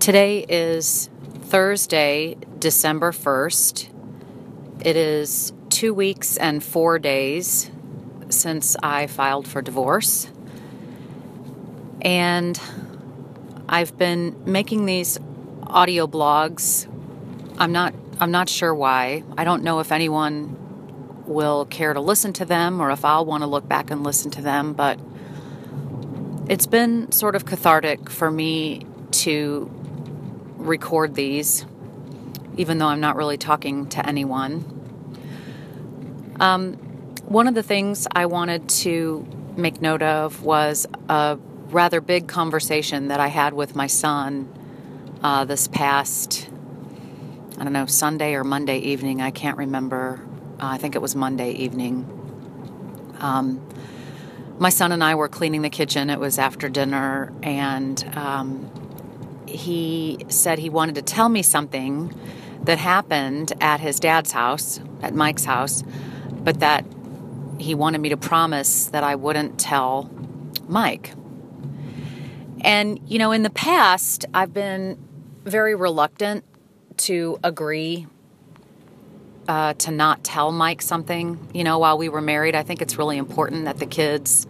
Today is Thursday, December 1st. It is two weeks and four days since I filed for divorce. And I've been making these audio blogs. I'm not I'm not sure why. I don't know if anyone will care to listen to them or if I'll want to look back and listen to them, but it's been sort of cathartic for me to record these, even though I'm not really talking to anyone. Um, one of the things I wanted to make note of was a rather big conversation that I had with my son uh, this past, I don't know, Sunday or Monday evening. I can't remember. Uh, I think it was Monday evening. Um, my son and I were cleaning the kitchen. It was after dinner, and um, he said he wanted to tell me something that happened at his dad's house, at Mike's house, but that he wanted me to promise that I wouldn't tell Mike. And, you know, in the past, I've been very reluctant to agree uh, to not tell Mike something. You know, while we were married, I think it's really important that the kids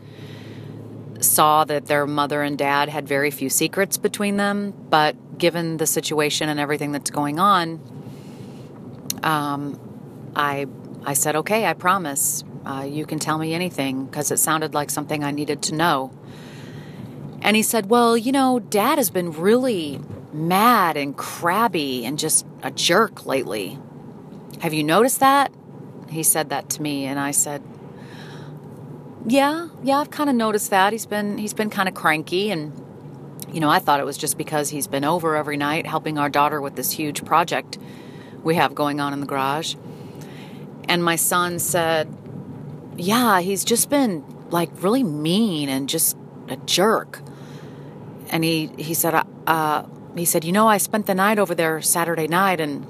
saw that their mother and dad had very few secrets between them. But given the situation and everything that's going on, um, I I said, okay, I promise. Uh, you can tell me anything because it sounded like something I needed to know. And he said, well, you know, Dad has been really mad and crabby and just a jerk lately. Have you noticed that? He said that to me, and I said, yeah, yeah, I've kind of noticed that. He's been he's been kind of cranky and you know, I thought it was just because he's been over every night helping our daughter with this huge project we have going on in the garage. And my son said, "Yeah, he's just been like really mean and just a jerk." And he he said uh, uh he said, "You know, I spent the night over there Saturday night and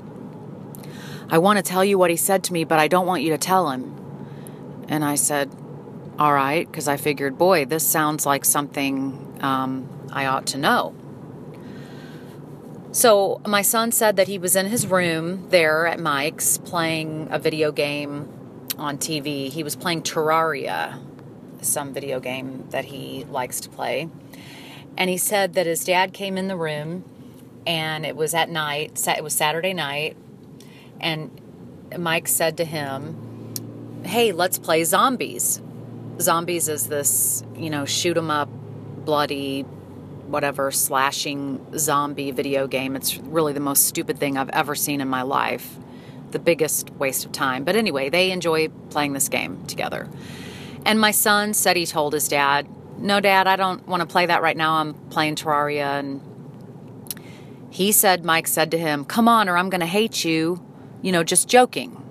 I want to tell you what he said to me, but I don't want you to tell him." And I said, all right, because I figured, boy, this sounds like something um, I ought to know. So my son said that he was in his room there at Mike's playing a video game on TV. He was playing Terraria, some video game that he likes to play. And he said that his dad came in the room and it was at night, it was Saturday night, and Mike said to him, Hey, let's play zombies. Zombies is this, you know, shoot 'em up, bloody, whatever, slashing zombie video game. It's really the most stupid thing I've ever seen in my life. The biggest waste of time. But anyway, they enjoy playing this game together. And my son said he told his dad, No, dad, I don't want to play that right now. I'm playing Terraria. And he said, Mike said to him, Come on, or I'm going to hate you, you know, just joking.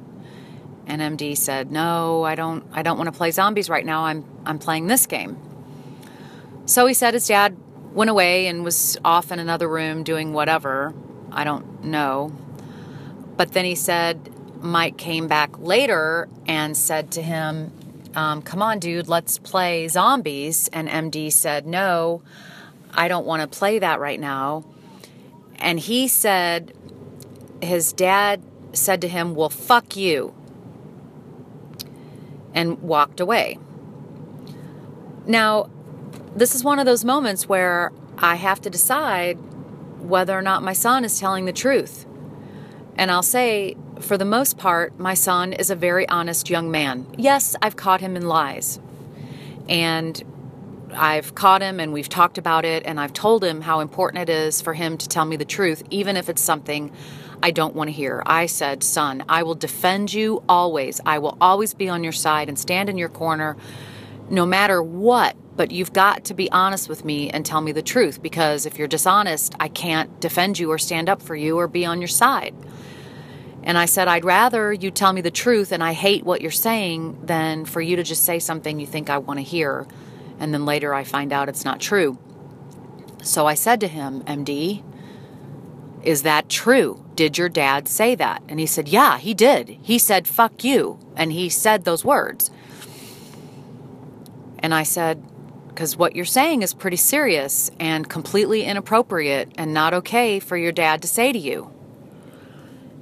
And MD said, "No, I don't I don't want to play zombies right now. I'm I'm playing this game." So he said his dad went away and was off in another room doing whatever. I don't know. But then he said Mike came back later and said to him, um, Come on, dude, let's play zombies. And MD said, No, I don't want to play that right now. And he said, His dad said to him, Well, fuck you and walked away. Now, this is one of those moments where I have to decide whether or not my son is telling the truth. And I'll say, for the most part, my son is a very honest young man. Yes, I've caught him in lies. And I've caught him and we've talked about it, and I've told him how important it is for him to tell me the truth, even if it's something I don't want to hear. I said, Son, I will defend you always. I will always be on your side and stand in your corner no matter what. But you've got to be honest with me and tell me the truth because if you're dishonest, I can't defend you or stand up for you or be on your side. And I said, I'd rather you tell me the truth and I hate what you're saying than for you to just say something you think I want to hear. And then later I find out it's not true. So I said to him, MD, is that true? Did your dad say that? And he said, Yeah, he did. He said, fuck you. And he said those words. And I said, because what you're saying is pretty serious and completely inappropriate and not okay for your dad to say to you.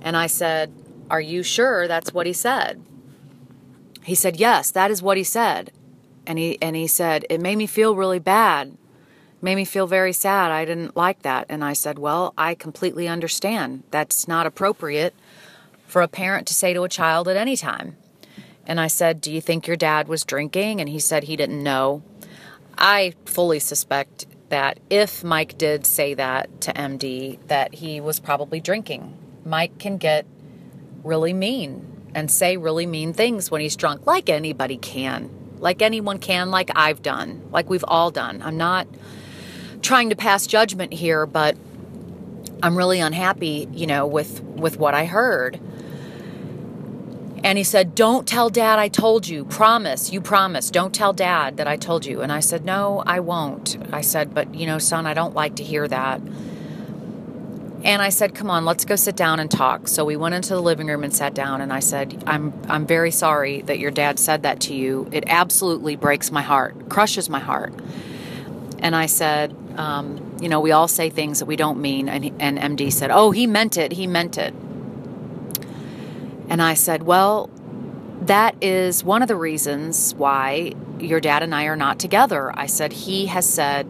And I said, Are you sure that's what he said? He said, Yes, that is what he said. And he, and he said, It made me feel really bad. Made me feel very sad. I didn't like that. And I said, Well, I completely understand. That's not appropriate for a parent to say to a child at any time. And I said, Do you think your dad was drinking? And he said he didn't know. I fully suspect that if Mike did say that to MD, that he was probably drinking. Mike can get really mean and say really mean things when he's drunk, like anybody can, like anyone can, like I've done, like we've all done. I'm not trying to pass judgment here, but I'm really unhappy, you know, with with what I heard. And he said, Don't tell dad I told you. Promise, you promise. Don't tell dad that I told you. And I said, No, I won't. I said, But, you know, son, I don't like to hear that. And I said, "Come on, let's go sit down and talk." So we went into the living room and sat down and I said, "I'm I'm very sorry that your dad said that to you. It absolutely breaks my heart, crushes my heart." And I said, um, "You know, we all say things that we don't mean." And, and MD said, "Oh, he meant it. He meant it." And I said, Well, that is one of the reasons why your dad and I are not together. I said, He has said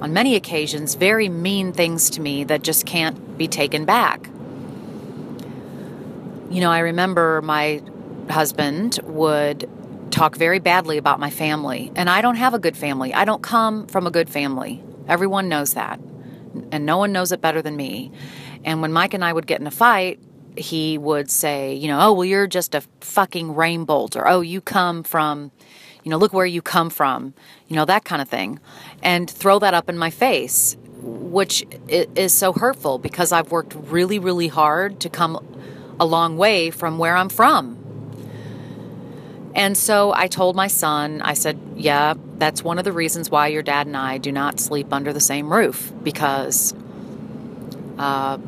on many occasions very mean things to me that just can't be taken back. You know, I remember my husband would talk very badly about my family, and I don't have a good family. I don't come from a good family. Everyone knows that, and no one knows it better than me. And when Mike and I would get in a fight, he would say, you know, oh, well, you're just a fucking rainbow, or oh, you come from, you know, look where you come from, you know, that kind of thing, and throw that up in my face, which is so hurtful because I've worked really, really hard to come a long way from where I'm from. And so I told my son, I said, yeah, that's one of the reasons why your dad and I do not sleep under the same roof because. Uh,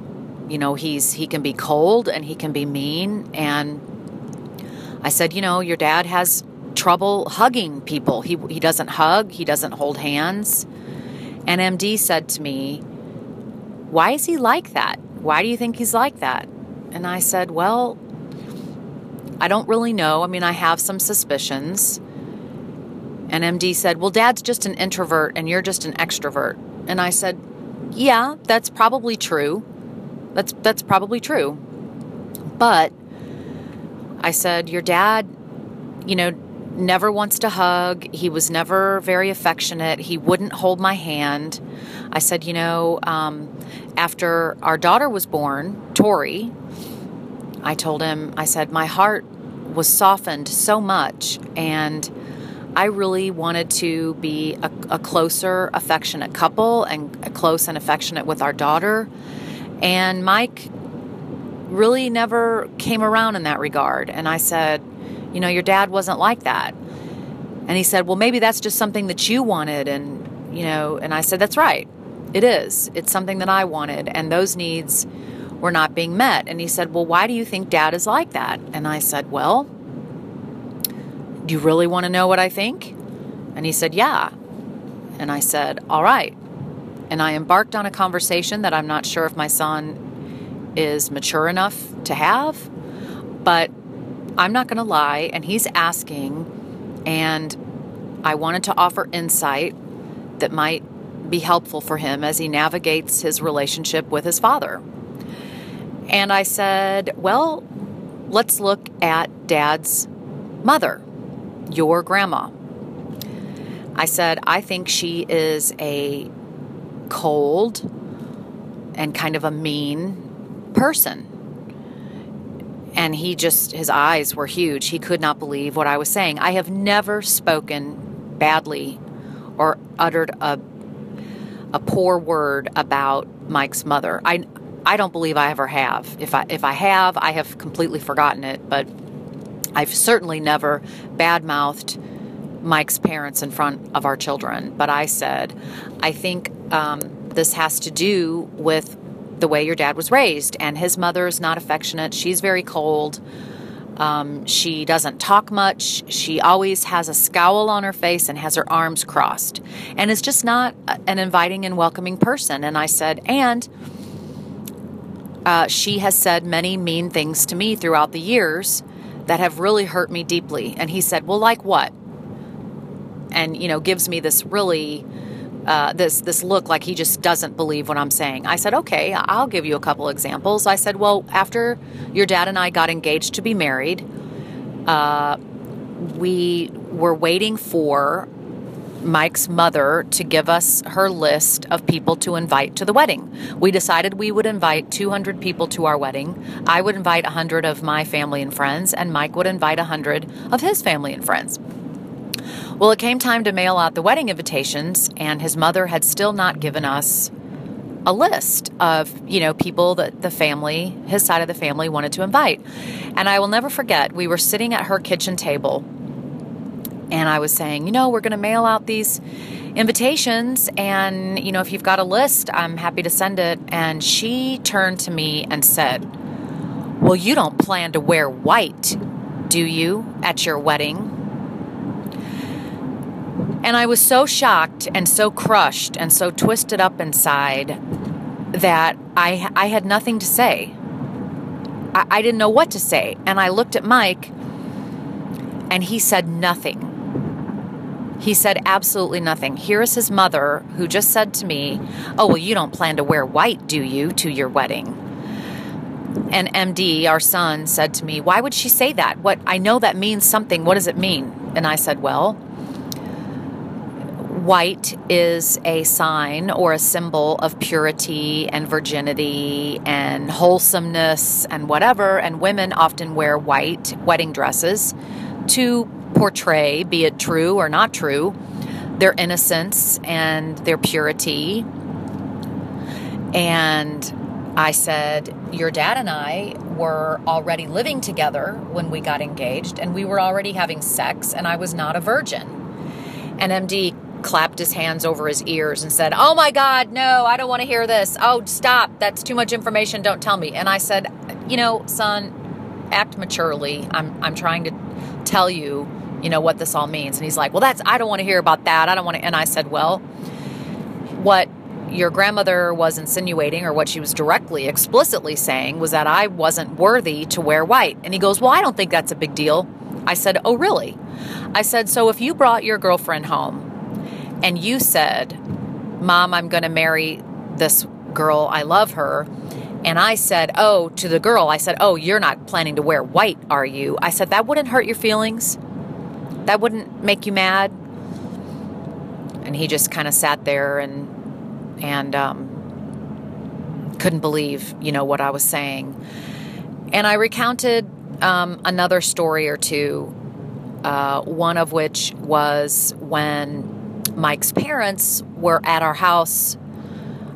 you know he's he can be cold and he can be mean. And i said you know your dad has trouble hugging people. He, he doesn't hug he doesn't hold hands. And md said to me why is he like that? Why do you think he's like that? And i said well i don't really know i mean i have some suspicions and md said well dad's just an introvert and you're just an extrovert and i said yeah that's probably true that's that's probably true. But I said, Your dad, you know, never wants to hug. He was never very affectionate. He wouldn't hold my hand. I said, You know, um, after our daughter was born, Tori, I told him, I said, My heart was softened so much. And I really wanted to be a, a closer, affectionate couple and close and affectionate with our daughter. And Mike really never came around in that regard. And I said, You know, your dad wasn't like that. And he said, Well, maybe that's just something that you wanted. And, you know, and I said, That's right. It is. It's something that I wanted. And those needs were not being met. And he said, Well, why do you think dad is like that? And I said, Well, do you really want to know what I think? And he said, Yeah. And I said, All right and I embarked on a conversation that I'm not sure if my son is mature enough to have, but I'm not going to lie. And he's asking, and I wanted to offer insight that might be helpful for him as he navigates his relationship with his father. And I said, Well, let's look at dad's mother, your grandma. I said, I think she is a cold and kind of a mean person. And he just, his eyes were huge. He could not believe what I was saying. I have never spoken badly or uttered a, a poor word about Mike's mother. I, I don't believe I ever have. If I, if I have, I have completely forgotten it, but I've certainly never badmouthed Mike's parents in front of our children. But I said, I think um, this has to do with the way your dad was raised. And his mother is not affectionate, she's very cold. Um, she doesn't talk much. She always has a scowl on her face and has her arms crossed, and is just not an inviting and welcoming person. And I said, and uh, she has said many mean things to me throughout the years that have really hurt me deeply. And he said, well, like what? And you know, gives me this really uh, this this look like he just doesn't believe what I'm saying. I said, okay, I'll give you a couple examples. I said, well, after your dad and I got engaged to be married, uh, we were waiting for Mike's mother to give us her list of people to invite to the wedding. We decided we would invite 200 people to our wedding. I would invite 100 of my family and friends, and Mike would invite 100 of his family and friends. Well, it came time to mail out the wedding invitations, and his mother had still not given us a list of you know people that the family his side of the family wanted to invite and i will never forget we were sitting at her kitchen table and i was saying you know we're going to mail out these invitations and you know if you've got a list i'm happy to send it and she turned to me and said well you don't plan to wear white do you at your wedding and I was so shocked and so crushed and so twisted up inside that I, I had nothing to say. I, I didn't know what to say. And I looked at Mike and he said nothing. He said absolutely nothing. Here is his mother who just said to me, Oh, well, you don't plan to wear white, do you, to your wedding? And MD, our son, said to me, Why would she say that? What I know that means something. What does it mean? And I said, Well, white is a sign or a symbol of purity and virginity and wholesomeness and whatever. And women often wear white wedding dresses to portray, be it true or not true, their innocence and their purity. And I said, Your dad and I were already living together when we got engaged, and we were already having sex, and I was not a virgin. And MD clapped his hands over his ears and said, Oh my God, no, I don't want to hear this. Oh, stop. That's too much information. Don't tell me. And I said, You know, son, act maturely. I'm, I'm trying to tell you, you know, what this all means. And he's like, Well, that's, I don't want to hear about that. I don't want to. And I said, Well, what your grandmother was insinuating, or what she was directly, explicitly saying, was that I wasn't worthy to wear white. And he goes, Well, I don't think that's a big deal. I said, Oh, really? I said, So if you brought your girlfriend home and you said, Mom, I'm going to marry this girl, I love her. And I said, Oh, to the girl, I said, Oh, you're not planning to wear white, are you? I said, That wouldn't hurt your feelings. That wouldn't make you mad. And he just kind of sat there and, and, um, couldn't believe, you know, what I was saying. And I recounted um, another story or two, uh, one of which was when Mike's parents were at our house.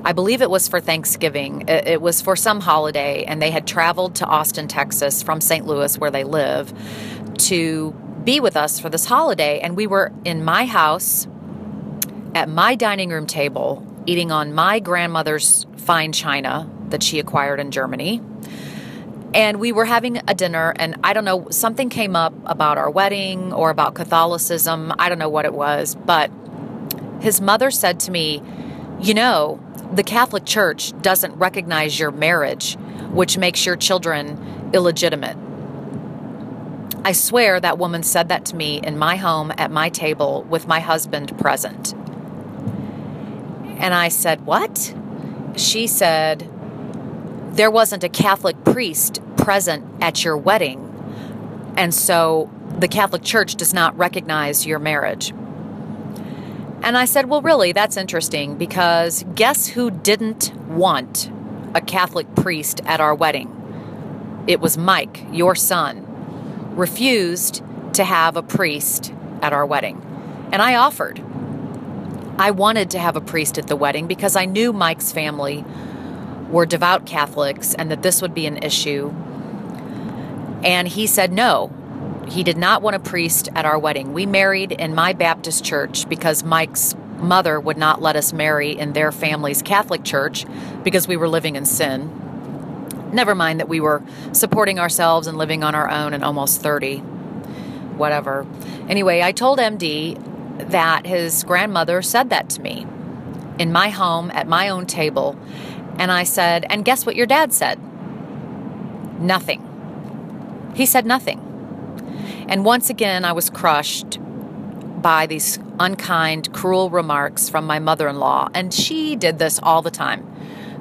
I believe it was for Thanksgiving. It, it, was for some holiday, and they had traveled to Austin, Texas from St. Louis, where they live, to be with us for this holiday. And we were in my house at my dining room table, eating on my grandmother's fine china that she acquired in Germany. And we were having a dinner, and I don't know, something came up about our wedding or about Catholicism. I don't know what it was, but his mother said to me, You know, the Catholic Church doesn't recognize your marriage, which makes your children illegitimate. I swear that woman said that to me in my home at my table with my husband present. And I said, What? She said, There wasn't a Catholic priest present at your wedding. And so the Catholic Church does not recognize your marriage. And I said, Well, really, that's interesting because guess who didn't want a Catholic priest at our wedding? It was Mike, your son, refused to have a priest at our wedding. And I offered. I wanted to have a priest at the wedding because I knew Mike's family were devout Catholics and that this would be an issue. And he said, No, he did not want a priest at our wedding. We married in my Baptist church because Mike's mother would not let us marry in their family's Catholic church because we were living in sin. Never mind that we were supporting ourselves and living on our own and almost 30. Whatever. Anyway, I told MD that his grandmother said that to me in my home at my own table. And I said, And guess what your dad said? Nothing. He said nothing. And once again, I was crushed by these unkind, cruel remarks from my mother in law. And she did this all the time.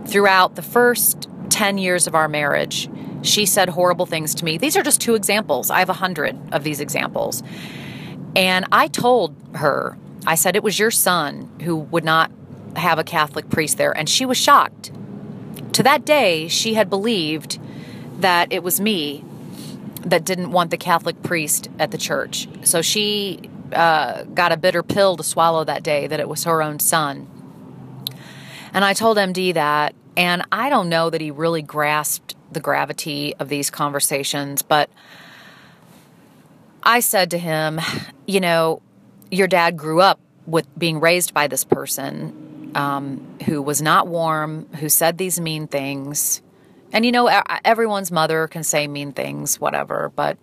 Throughout the first 10 years of our marriage, she said horrible things to me. These are just two examples. I have a hundred of these examples. And I told her, I said, it was your son who would not have a Catholic priest there. And she was shocked. To that day, she had believed that it was me that didn't want the Catholic priest at the church. So she uh, got a bitter pill to swallow that day that it was her own son. And I told MD that, and I don't know that he really grasped the gravity of these conversations, but I said to him, you know, your dad grew up with being raised by this person um, who was not warm, who said these mean things. And you know, everyone's mother can say mean things, whatever, but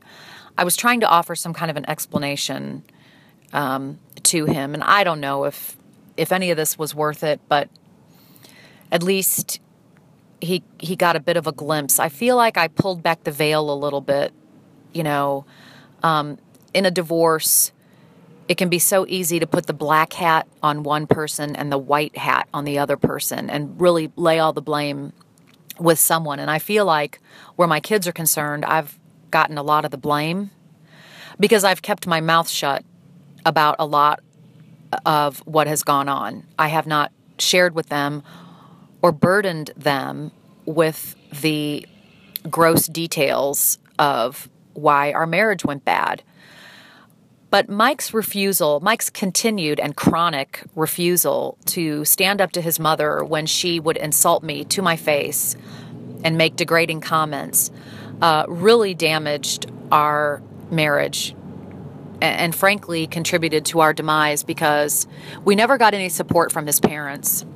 I was trying to offer some kind of an explanation um, to him. And I don't know if if any of this was worth it, but at least he he got a bit of a glimpse. I feel like I pulled back the veil a little bit. You know, um, in a divorce, it can be so easy to put the black hat on one person and the white hat on the other person, and really lay all the blame with someone. And I feel like where my kids are concerned, I've gotten a lot of the blame because I've kept my mouth shut about a lot of what has gone on. I have not shared with them or burdened them with the gross details of why our marriage went bad. But Mike's refusal, Mike's continued and chronic refusal to stand up to his mother when she would insult me to my face and make degrading comments, uh, really damaged our marriage and frankly contributed to our demise because we never got any support from his parents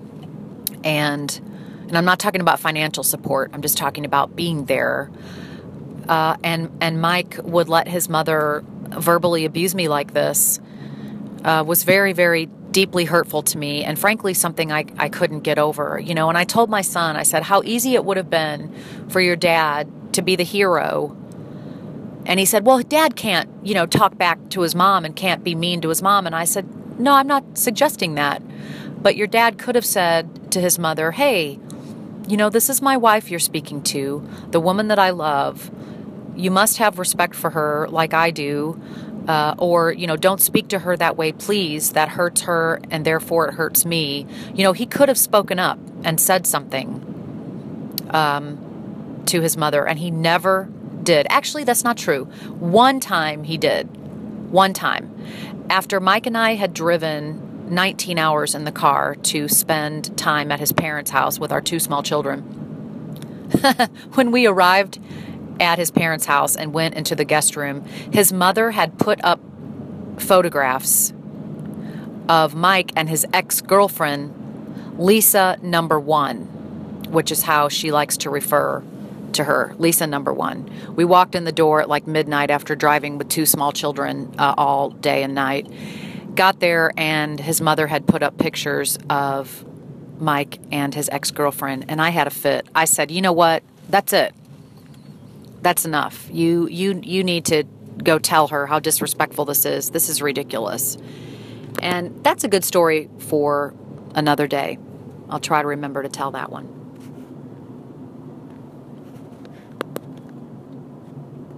and and I'm not talking about financial support I'm just talking about being there uh, and and Mike would let his mother verbally abuse me like this uh, was very very deeply hurtful to me and frankly something I, I couldn't get over you know and I told my son I said how easy it would have been for your dad to be the hero and he said, Well, dad can't, you know, talk back to his mom and can't be mean to his mom. And I said, No, I'm not suggesting that. But your dad could have said to his mother, Hey, you know, this is my wife you're speaking to, the woman that I love. You must have respect for her like I do. Uh, or, you know, don't speak to her that way, please. That hurts her and therefore it hurts me. You know, he could have spoken up and said something um, to his mother, and he never did. Actually, that's not true. One time he did. One time. After Mike and I had driven 19 hours in the car to spend time at his parents' house with our two small children, when we arrived at his parents' house and went into the guest room, his mother had put up photographs of Mike and his ex girlfriend, Lisa number one, which is how she likes to refer to her, Lisa number one. We walked in the door at like midnight after driving with two small children uh, all day and night. Got there, and his mother had put up pictures of Mike and his ex girlfriend, and I had a fit. I said, "You know what? That's it. That's enough. You you you need to go tell her how disrespectful this is. This is ridiculous." And that's a good story for another day. I'll try to remember to tell that one.